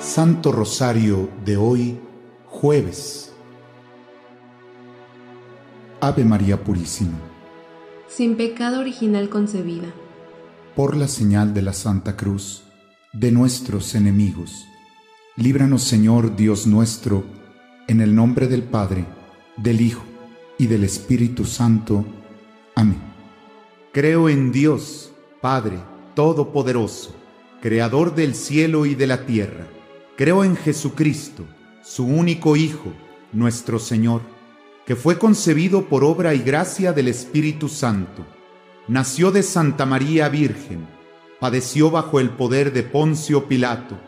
Santo Rosario de hoy, jueves. Ave María Purísima. Sin pecado original concebida. Por la señal de la Santa Cruz, de nuestros enemigos. Líbranos Señor Dios nuestro, en el nombre del Padre, del Hijo y del Espíritu Santo. Amén. Creo en Dios, Padre Todopoderoso, Creador del cielo y de la tierra Creo en Jesucristo, su único Hijo, nuestro Señor, que fue concebido por obra y gracia del Espíritu Santo. Nació de Santa María Virgen, padeció bajo el poder de Poncio Pilato,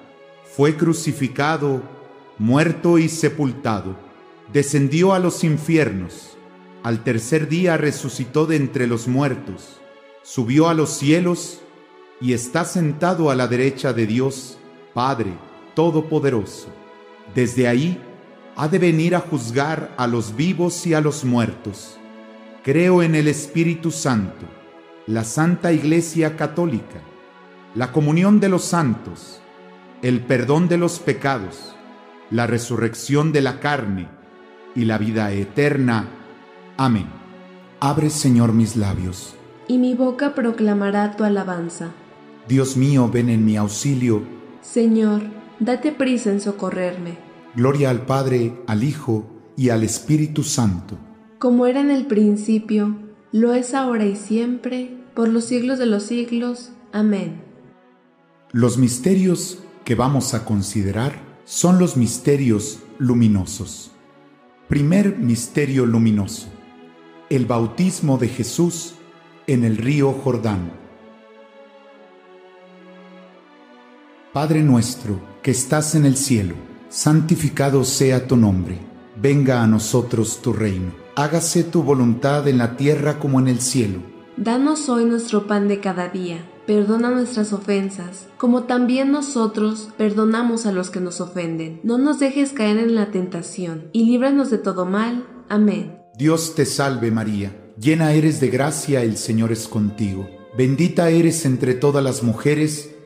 fue crucificado, muerto y sepultado, descendió a los infiernos, al tercer día resucitó de entre los muertos, subió a los cielos y está sentado a la derecha de Dios, Padre Todopoderoso. Desde ahí ha de venir a juzgar a los vivos y a los muertos. Creo en el Espíritu Santo, la Santa Iglesia Católica, la comunión de los santos, el perdón de los pecados, la resurrección de la carne y la vida eterna. Amén. Abre, Señor, mis labios. Y mi boca proclamará tu alabanza. Dios mío, ven en mi auxilio. Señor, date prisa en socorrerme. Gloria al Padre, al Hijo y al Espíritu Santo. Como era en el principio, lo es ahora y siempre, por los siglos de los siglos. Amén. Los misterios que vamos a considerar son los misterios luminosos. Primer misterio luminoso. El bautismo de Jesús en el río Jordán. Padre nuestro, que estás en el cielo, santificado sea tu nombre, venga a nosotros tu reino, hágase tu voluntad en la tierra como en el cielo. Danos hoy nuestro pan de cada día, perdona nuestras ofensas, como también nosotros perdonamos a los que nos ofenden. No nos dejes caer en la tentación, y líbranos de todo mal. Amén. Dios te salve María, llena eres de gracia, el Señor es contigo, bendita eres entre todas las mujeres,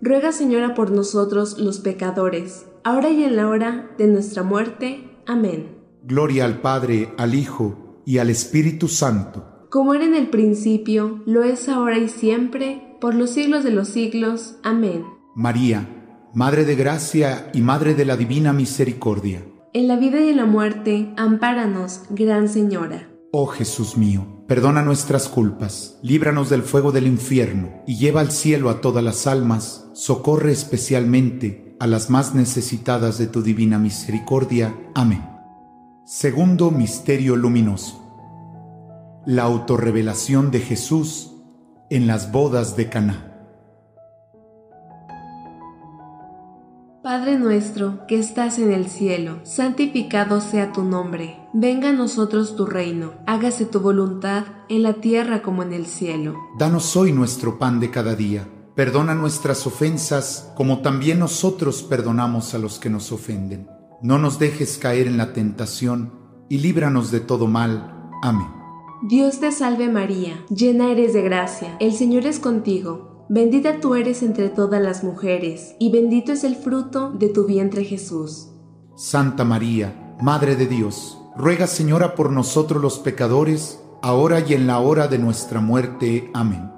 ruega Señora por nosotros los pecadores, ahora y en la hora de nuestra muerte. Amén. Gloria al Padre, al Hijo y al Espíritu Santo. Como era en el principio, lo es ahora y siempre, por los siglos de los siglos. Amén. María, Madre de Gracia y Madre de la Divina Misericordia. En la vida y en la muerte, ampáranos, Gran Señora. Oh Jesús mío, perdona nuestras culpas, líbranos del fuego del infierno y lleva al cielo a todas las almas, socorre especialmente a las más necesitadas de tu divina misericordia. Amén. Segundo Misterio Luminoso. La autorrevelación de Jesús en las bodas de Caná. Padre nuestro que estás en el cielo, santificado sea tu nombre. Venga a nosotros tu reino. Hágase tu voluntad en la tierra como en el cielo. Danos hoy nuestro pan de cada día. Perdona nuestras ofensas como también nosotros perdonamos a los que nos ofenden. No nos dejes caer en la tentación y líbranos de todo mal. Amén. Dios te salve María, llena eres de gracia, el Señor es contigo. Bendita tú eres entre todas las mujeres, y bendito es el fruto de tu vientre Jesús. Santa María, Madre de Dios, ruega Señora por nosotros los pecadores, ahora y en la hora de nuestra muerte. Amén.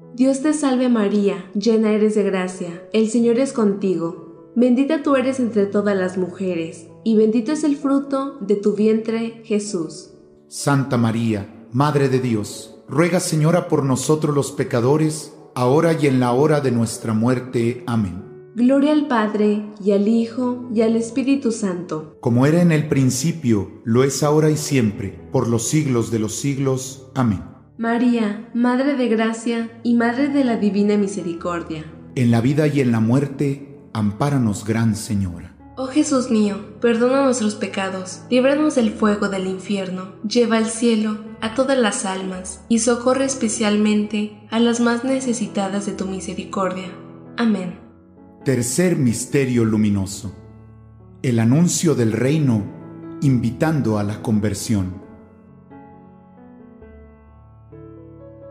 Dios te salve María, llena eres de gracia, el Señor es contigo. Bendita tú eres entre todas las mujeres, y bendito es el fruto de tu vientre Jesús. Santa María, Madre de Dios, ruega Señora por nosotros los pecadores, ahora y en la hora de nuestra muerte. Amén. Gloria al Padre, y al Hijo, y al Espíritu Santo. Como era en el principio, lo es ahora y siempre, por los siglos de los siglos. Amén. María, Madre de Gracia y Madre de la Divina Misericordia. En la vida y en la muerte, ampáranos, Gran Señora. Oh Jesús mío, perdona nuestros pecados, líbranos del fuego del infierno, lleva al cielo a todas las almas y socorre especialmente a las más necesitadas de tu misericordia. Amén. Tercer Misterio Luminoso. El anuncio del reino invitando a la conversión.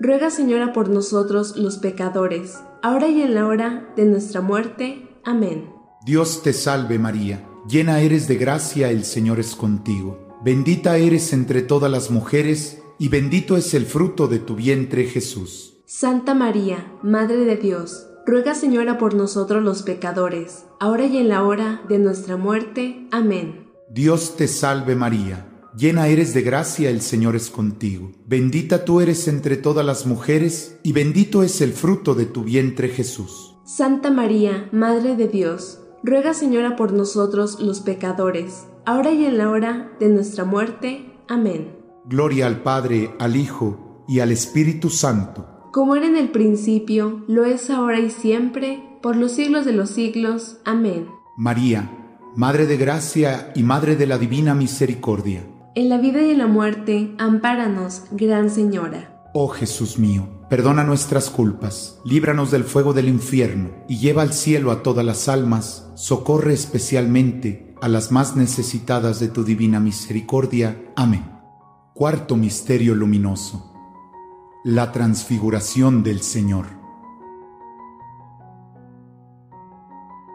ruega Señora por nosotros los pecadores, ahora y en la hora de nuestra muerte. Amén. Dios te salve María, llena eres de gracia, el Señor es contigo. Bendita eres entre todas las mujeres, y bendito es el fruto de tu vientre Jesús. Santa María, Madre de Dios, ruega Señora por nosotros los pecadores, ahora y en la hora de nuestra muerte. Amén. Dios te salve María Llena eres de gracia, el Señor es contigo. Bendita tú eres entre todas las mujeres, y bendito es el fruto de tu vientre Jesús. Santa María, Madre de Dios, ruega Señora por nosotros los pecadores, ahora y en la hora de nuestra muerte. Amén. Gloria al Padre, al Hijo y al Espíritu Santo. Como era en el principio, lo es ahora y siempre, por los siglos de los siglos. Amén. María, Madre de Gracia y Madre de la Divina Misericordia en la vida y en la muerte, ampáranos, Gran Señora. Oh Jesús mío, perdona nuestras culpas, líbranos del fuego del infierno y lleva al cielo a todas las almas, socorre especialmente a las más necesitadas de tu divina misericordia. Amén. Cuarto Misterio Luminoso. La transfiguración del Señor.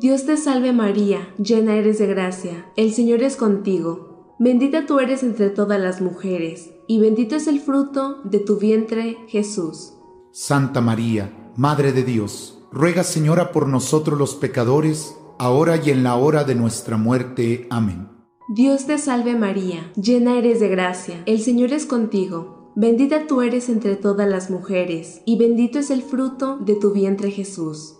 Dios te salve María, llena eres de gracia, el Señor es contigo. Bendita tú eres entre todas las mujeres, y bendito es el fruto de tu vientre, Jesús. Santa María, Madre de Dios, ruega Señora por nosotros los pecadores, ahora y en la hora de nuestra muerte. Amén. Dios te salve María, llena eres de gracia, el Señor es contigo. Bendita tú eres entre todas las mujeres, y bendito es el fruto de tu vientre Jesús.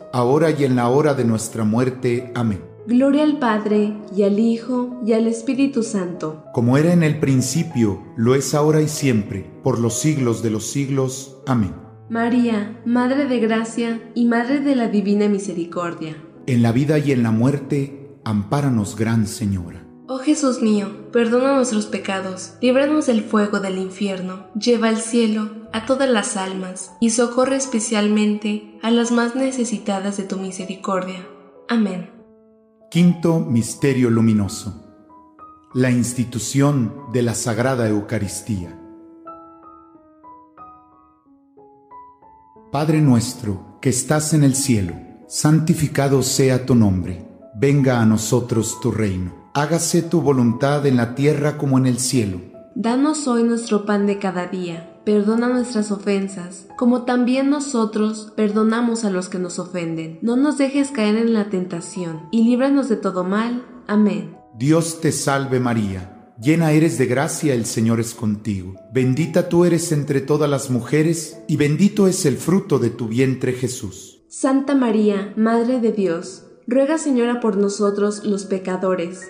ahora y en la hora de nuestra muerte. Amén. Gloria al Padre, y al Hijo, y al Espíritu Santo. Como era en el principio, lo es ahora y siempre, por los siglos de los siglos. Amén. María, Madre de Gracia y Madre de la Divina Misericordia. En la vida y en la muerte, ampáranos, Gran Señora. Oh Jesús mío, perdona nuestros pecados, líbranos del fuego del infierno, lleva al cielo a todas las almas y socorre especialmente a las más necesitadas de tu misericordia. Amén. Quinto Misterio Luminoso. La institución de la Sagrada Eucaristía. Padre nuestro que estás en el cielo, santificado sea tu nombre venga a nosotros tu reino. Hágase tu voluntad en la tierra como en el cielo. Danos hoy nuestro pan de cada día. Perdona nuestras ofensas, como también nosotros perdonamos a los que nos ofenden. No nos dejes caer en la tentación, y líbranos de todo mal. Amén. Dios te salve María, llena eres de gracia, el Señor es contigo. Bendita tú eres entre todas las mujeres, y bendito es el fruto de tu vientre Jesús. Santa María, Madre de Dios, ruega Señora por nosotros los pecadores,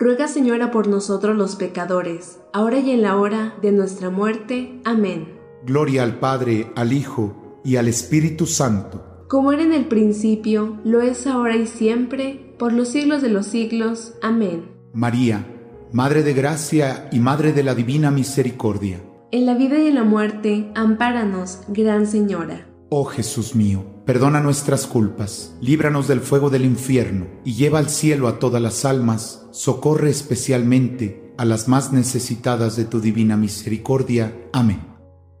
ruega Señora por nosotros los pecadores, ahora y en la hora de nuestra muerte. Amén. Gloria al Padre, al Hijo y al Espíritu Santo. Como era en el principio, lo es ahora y siempre, por los siglos de los siglos. Amén. María, Madre de Gracia y Madre de la Divina Misericordia. En la vida y en la muerte, ampáranos, Gran Señora. Oh Jesús mío, perdona nuestras culpas, líbranos del fuego del infierno y lleva al cielo a todas las almas, socorre especialmente a las más necesitadas de tu divina misericordia. Amén.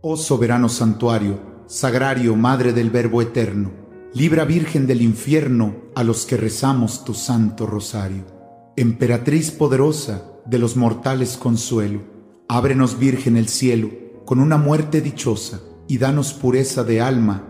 Oh soberano santuario, sagrario, Madre del Verbo eterno, libra Virgen del infierno a los que rezamos tu santo rosario. Emperatriz poderosa de los mortales consuelo, ábrenos Virgen el cielo con una muerte dichosa y danos pureza de alma,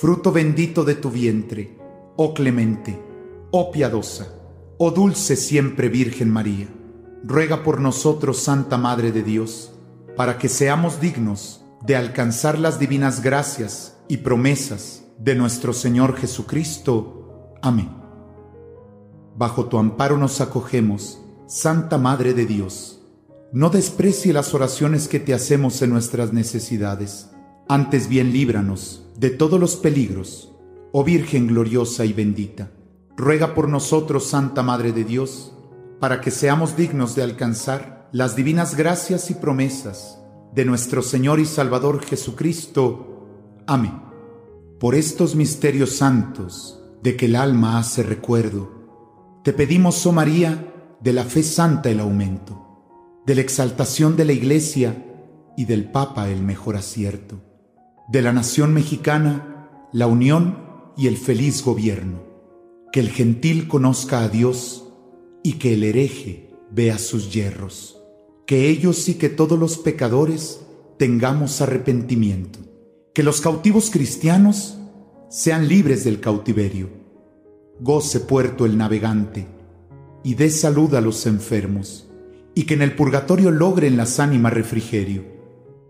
fruto bendito de tu vientre, oh clemente, oh piadosa, oh dulce siempre Virgen María. Ruega por nosotros, Santa Madre de Dios, para que seamos dignos de alcanzar las divinas gracias y promesas de nuestro Señor Jesucristo. Amén. Bajo tu amparo nos acogemos, Santa Madre de Dios. No desprecie las oraciones que te hacemos en nuestras necesidades antes bien líbranos de todos los peligros, oh Virgen gloriosa y bendita. Ruega por nosotros, Santa Madre de Dios, para que seamos dignos de alcanzar las divinas gracias y promesas de nuestro Señor y Salvador Jesucristo. Amén. Por estos misterios santos de que el alma hace recuerdo, te pedimos, oh María, de la fe santa el aumento, de la exaltación de la Iglesia y del Papa el mejor acierto de la nación mexicana, la unión y el feliz gobierno, que el gentil conozca a Dios y que el hereje vea sus yerros, que ellos y que todos los pecadores tengamos arrepentimiento, que los cautivos cristianos sean libres del cautiverio, goce puerto el navegante y dé salud a los enfermos, y que en el purgatorio logren las ánimas refrigerio,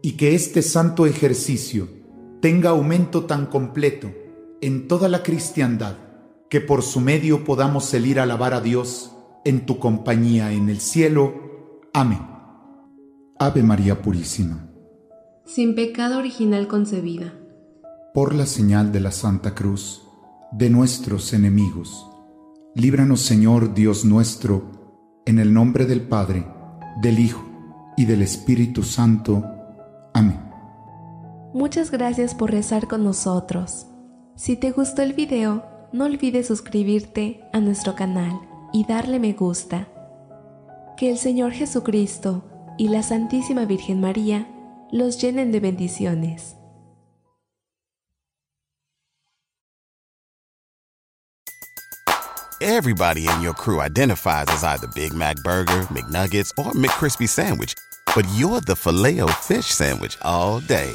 y que este santo ejercicio tenga aumento tan completo en toda la cristiandad, que por su medio podamos salir a alabar a Dios en tu compañía en el cielo. Amén. Ave María Purísima. Sin pecado original concebida. Por la señal de la Santa Cruz, de nuestros enemigos, líbranos Señor Dios nuestro, en el nombre del Padre, del Hijo y del Espíritu Santo. Amén. Muchas gracias por rezar con nosotros. Si te gustó el video, no olvides suscribirte a nuestro canal y darle me gusta. Que el Señor Jesucristo y la Santísima Virgen María los llenen de bendiciones. Everybody in your crew identifies as either Big Mac Burger, McNuggets, or McCrispy Sandwich, but you're the filet fish Sandwich all day.